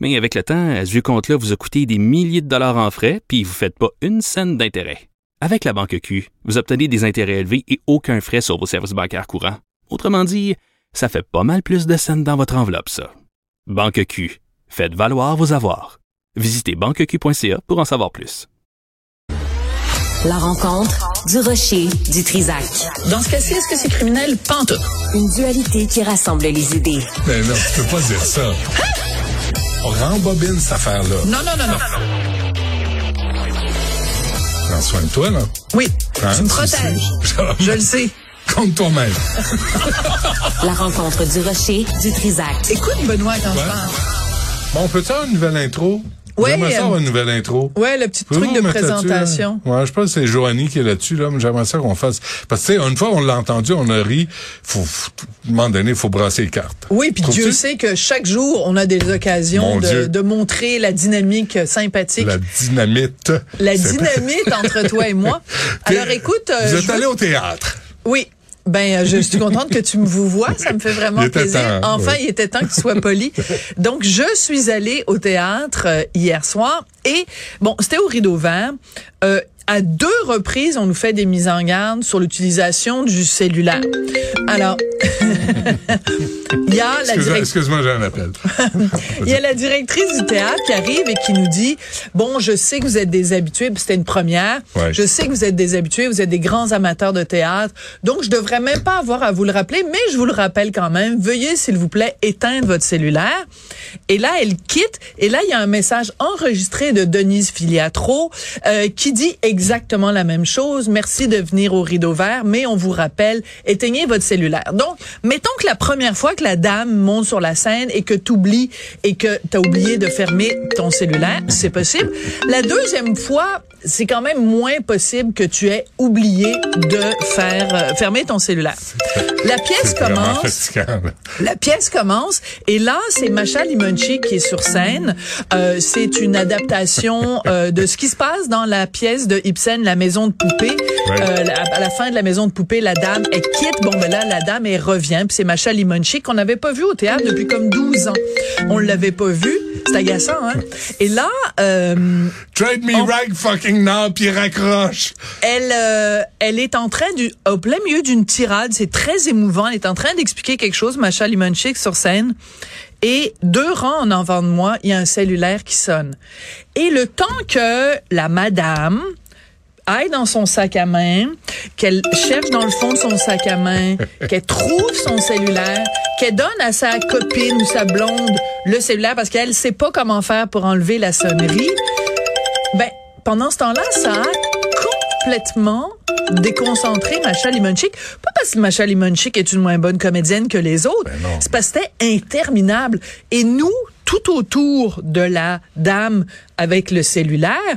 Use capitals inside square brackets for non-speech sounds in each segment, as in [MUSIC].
Mais avec le temps, ce vieux compte-là vous a coûté des milliers de dollars en frais, puis vous ne faites pas une scène d'intérêt. Avec la Banque Q, vous obtenez des intérêts élevés et aucun frais sur vos services bancaires courants. Autrement dit, ça fait pas mal plus de scènes dans votre enveloppe, ça. Banque Q. Faites valoir vos avoirs. Visitez banqueq.ca pour en savoir plus. La rencontre du rocher du Trisac. Dans ce cas-ci, est-ce que c'est criminel? Pantoute. Une dualité qui rassemble les idées. Mais non, tu peux pas dire ça. On rembobine cette affaire-là. Non, non, non, non. Prends soin de toi, là. Oui, Hein, tu me protèges. [LAUGHS] Je le sais. Compte toi-même. [LAUGHS] La rencontre du rocher du Trisac. Écoute, Benoît, quand je Ouais. parle. Bon, on peut faire une nouvelle intro? Ouais, J'aimerais ça euh, avoir une nouvelle intro. Ouais, le petit truc de présentation. Ouais, je pense que c'est Joanie qui est là-dessus, là, mais j'aimerais ça qu'on fasse. Parce que, tu sais, une fois on l'a entendu, on a ri. Faut, à un moment donné, il faut brasser les cartes. Oui, puis? Dieu sait que chaque jour, on a des occasions de, de montrer la dynamique sympathique. La dynamite. La dynamite entre toi et moi. [LAUGHS] Alors écoute, euh, Vous je êtes allé au théâtre. oui. Ben, euh, je suis contente que tu me vous vois. Ça me fait vraiment plaisir. temps, enfin, il était temps que tu sois poli. [LAUGHS] Donc, je suis allée au théâtre euh, hier soir et bon, c'était au rideau vert. Euh, à deux reprises, on nous fait des mises en garde sur l'utilisation du cellulaire. Alors, [LAUGHS] il y a la Excuse-moi, directrice. excuse-moi, j'ai un appel. [LAUGHS] Il y a la directrice du théâtre qui arrive et qui nous dit bon, je sais que vous êtes des habitués, puis c'était une première. Ouais. Je sais que vous êtes des habitués, vous êtes des grands amateurs de théâtre, donc je devrais même pas avoir à vous le rappeler, mais je vous le rappelle quand même. Veuillez s'il vous plaît éteindre votre cellulaire. Et là, elle quitte. Et là, il y a un message enregistré de Denise Filiatro euh, qui dit exactement la même chose. Merci de venir au rideau vert, mais on vous rappelle, éteignez votre cellulaire. Donc, mettons que la première fois que la dame monte sur la scène et que tu oublies et que tu as oublié de fermer ton cellulaire, c'est possible. La deuxième fois, c'est quand même moins possible que tu aies oublié de faire euh, fermer ton cellulaire. La pièce commence. La pièce commence et là, c'est Macha Limonchi qui est sur scène. Euh, c'est une adaptation euh, de ce qui se passe dans la pièce de Ibsen, La Maison de poupée. Ouais. À la fin de La Maison de poupée, la dame, elle quitte. Bon, ben là, la dame, elle revient. Puis c'est Macha Limonchi qu'on n'avait pas vu au théâtre depuis comme 12 ans. On l'avait pas vu. C'est agaçant, hein? Et là, euh, Trade me On- rag fucking now, puis raccroche. elle, euh, elle est en train du, au plein milieu d'une tirade. C'est très émouvant. Elle est en train d'expliquer quelque chose, Macha Limonchik sur scène. Et deux rangs en avant de moi, il y a un cellulaire qui sonne. Et le temps que la madame aille dans son sac à main, qu'elle cherche dans le fond de son sac à main, [LAUGHS] qu'elle trouve son cellulaire, qu'elle donne à sa copine ou sa blonde le cellulaire parce qu'elle sait pas comment faire pour enlever la sonnerie, ben, pendant ce temps-là, ça a complètement déconcentré Macha Limonchik. Pas parce que Macha Limonchik est une moins bonne comédienne que les autres. Ben non. c'est parce que c'était interminable. Et nous, tout autour de la dame avec le cellulaire,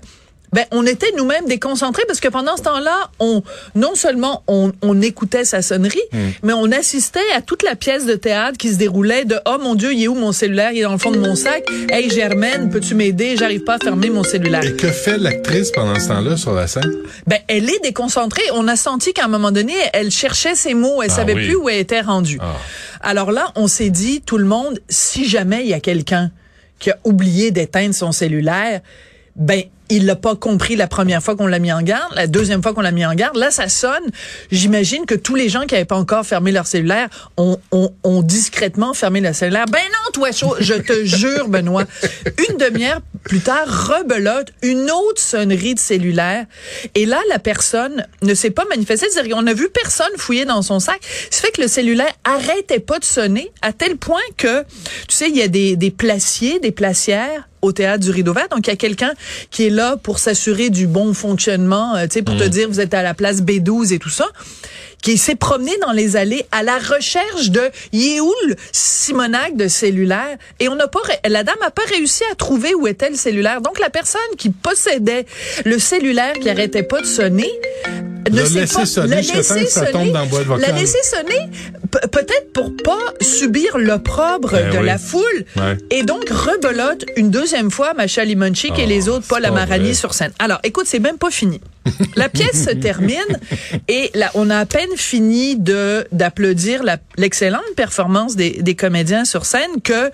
ben, on était nous-mêmes déconcentrés parce que pendant ce temps-là, on, non seulement on, on écoutait sa sonnerie, mais on assistait à toute la pièce de théâtre qui se déroulait de, oh mon Dieu, il est où mon cellulaire? Il est dans le fond de mon sac. Hey, Germaine, peux-tu m'aider? J'arrive pas à fermer mon cellulaire. Et que fait l'actrice pendant ce temps-là sur la scène? Ben, elle est déconcentrée. On a senti qu'à un moment donné, elle cherchait ses mots. Elle Ah savait oui. plus où elle était rendue. Ah. Alors là, on s'est dit, tout le monde, si jamais il y a quelqu'un qui a oublié d'éteindre son cellulaire, ben, il l'a pas compris la première fois qu'on l'a mis en garde, la deuxième fois qu'on l'a mis en garde. Là, ça sonne. J'imagine que tous les gens qui n'avaient pas encore fermé leur cellulaire ont, ont, ont discrètement fermé leur cellulaire. Ben non, toi, je te jure, Benoît. Une demi-heure plus tard, rebelote, une autre sonnerie de cellulaire. Et là, la personne ne s'est pas manifestée. C'est-à-dire qu'on a vu personne fouiller dans son sac. Ça fait que le cellulaire arrêtait pas de sonner à tel point que, tu sais, il y a des, des placiers, des placières au théâtre du Rideau Vert. Donc, il y a quelqu'un qui est là pour s'assurer du bon fonctionnement, euh, tu sais, pour te dire vous êtes à la place B12 et tout ça, qui s'est promené dans les allées à la recherche de le Simonac de cellulaire et on n'a pas la dame a pas réussi à trouver où était le cellulaire. Donc la personne qui possédait le cellulaire qui arrêtait pas de sonner ne pas sonner l'a ça tombe dans la boîte l'a vocale. laissé sonner pe- peut-être pour pas subir l'opprobre Ben de oui. la foule Ouais. et donc rebelote une deuxième fois Macha Limonchik et Oh, les autres Paul Amarani vrai. sur scène. Alors écoute, c'est même pas fini. [LAUGHS] La pièce se termine et on a à peine fini d'applaudir la- l'excellente performance des, comédiens sur scène que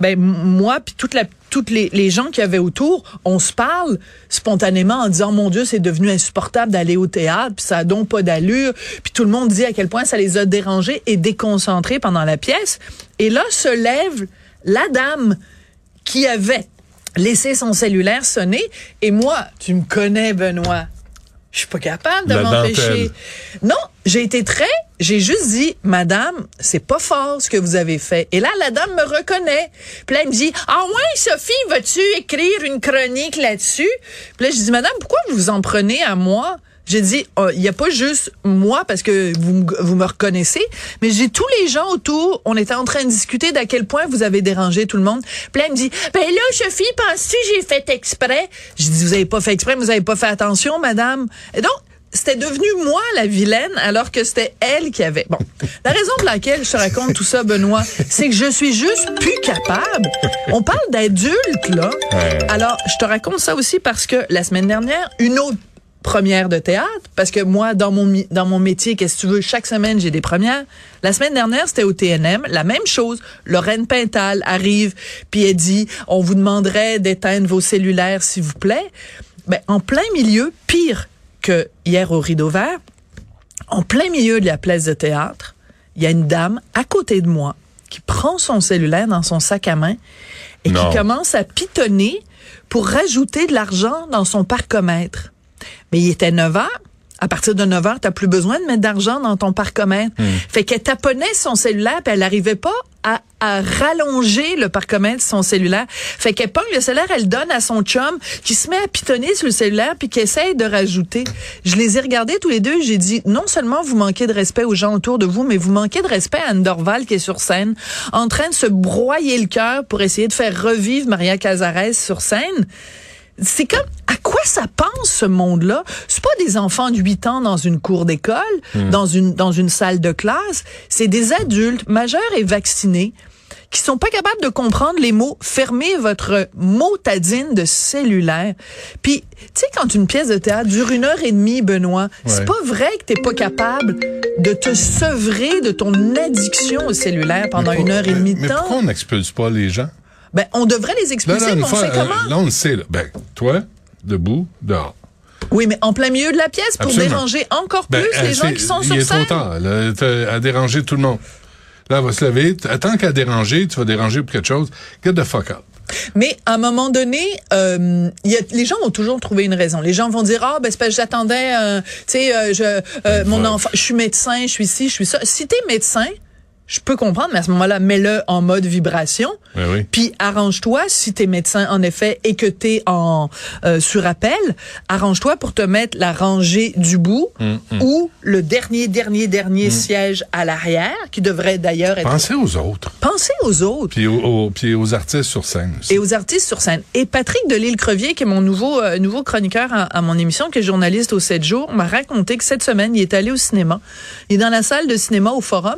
ben moi puis toutes les, les gens qui avaient autour, on se parle spontanément en disant mon Dieu c'est devenu insupportable d'aller au théâtre puis ça a donc pas d'allure puis tout le monde dit à quel point ça les a dérangés et déconcentrés pendant la pièce et là se lève la dame qui avait laissé son cellulaire sonner. Et moi, tu me connais, Benoît. Je suis pas capable de m'empêcher. Non, j'ai été très, j'ai juste dit, Madame, c'est pas fort ce que vous avez fait. Et là, la dame me reconnaît. Puis là, elle me dit, ah ouais, Sophie, vas-tu écrire une chronique là-dessus? Puis là, je dis, Madame, pourquoi vous vous en prenez à moi? J'ai dit, oh, il n'y a pas juste moi parce que vous, me- vous me reconnaissez, mais j'ai tous les gens autour. On était en train de discuter d'à quel point vous avez dérangé tout le monde. Puis elle me dit, ben là, Sophie, penses-tu que j'ai fait exprès? J'ai dit, vous avez pas fait exprès, mais vous avez pas fait attention, madame. Et donc, c'était devenu moi la vilaine alors que c'était elle qui avait. Bon, la raison pour laquelle je te raconte tout ça, Benoît, c'est que je suis juste plus capable. On parle d'adultes là. Ouais. Alors, je te raconte ça aussi parce que la semaine dernière, une autre première de théâtre parce que moi dans mon dans mon métier qu'est-ce que tu veux chaque semaine j'ai des premières la semaine dernière c'était au TNM la même chose Lorraine Pintal arrive puis elle dit on vous demanderait d'éteindre vos cellulaires s'il vous plaît ben en plein milieu pire que hier au Rideau Vert en plein milieu de la place de théâtre, il y a une dame à côté de moi qui prend son cellulaire dans son sac à main et Non. qui commence à pitonner pour rajouter de l'argent dans son parcomètre. Mais il était 9 heures. À partir de 9 heures, t'as plus besoin de mettre d'argent dans ton parcomètre. Fait qu'elle taponnait son cellulaire puis elle n'arrivait pas à, à rallonger le parcomètre de son cellulaire. Fait qu'elle pogne le cellulaire, elle donne à son chum qui se met à pitonner sur le cellulaire puis qui essaye de rajouter. Je les ai regardés tous les deux, j'ai dit non seulement vous manquez de respect aux gens autour de vous, mais vous manquez de respect à Anne Dorval qui est sur scène en train de se broyer le cœur pour essayer de faire revivre Maria Cazares sur scène c'est comme à quoi ça pense ce monde-là? C'est pas des enfants de 8 ans dans une cour d'école, dans une dans une salle de classe, c'est des adultes majeurs et vaccinés qui sont pas capables de comprendre les mots fermez votre motadine de cellulaire. Puis tu sais quand une pièce de théâtre dure une heure et demie Benoît, c'est pas vrai que t'es pas capable de te sevrer de ton addiction au cellulaire pendant Mais une heure et demie de mais temps. pourquoi on n'expulse pas les gens? Ben on devrait les expulser, là, mais une on fois, sait euh, comment? là, on le sait. Là. Ben, toi, debout, dehors. Oui, mais en plein milieu de la pièce pour Absolument. déranger encore Ben, plus les euh, gens c'est- qui sont il sur est scène. trop tard. Là, à déranger tout le monde. Là, elle va se lever. Tant qu'à déranger, tu vas déranger pour quelque chose. Get the fuck out. Mais à un moment donné, euh, il y a, les gens vont toujours trouver une raison. Les gens vont dire ah ben c'est parce que j'attendais, euh, tu sais, euh, je, euh, mon enfant, je suis médecin, je suis ci, je suis ça. Si t'es médecin, je peux comprendre, mais à ce moment-là, mets-le en mode vibration. Ben oui. Puis arrange-toi, si t'es médecin en effet et que t'es en euh, sur appel, arrange-toi pour te mettre la rangée du bout Mm, ou le dernier, dernier, dernier siège à l'arrière, qui devrait d'ailleurs être... Pensez aux autres. Pensez aux autres Puis aux, aux- puis aux artistes sur scène aussi. et aux artistes sur scène. Et Patrick Delisle-Crevier, qui est mon nouveau euh, nouveau chroniqueur à, à mon émission, qui est journaliste au 7 jours, m'a raconté que cette semaine, il est allé au cinéma. Il est dans la salle de cinéma au Forum,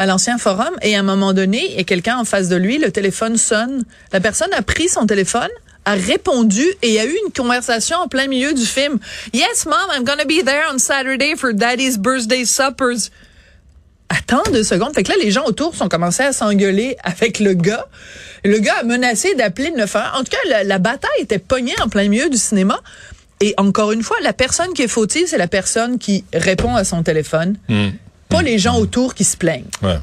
à l'ancien Forum, et à un moment donné, il y a quelqu'un en face de lui, le téléphone sonne. La personne a pris son téléphone, a répondu et a eu une conversation en plein milieu du film. Yes, mom, I'm gonna be there on Saturday for daddy's birthday suppers. Attends deux secondes. Fait que là, les gens autour sont commencés à s'engueuler avec le gars. Le gars a menacé d'appeler le 911. En tout cas, la, la bataille était pognée en plein milieu du cinéma. Et encore une fois, la personne qui est fautive, c'est la personne qui répond à son téléphone. Pas les gens autour qui se plaignent. Ouais.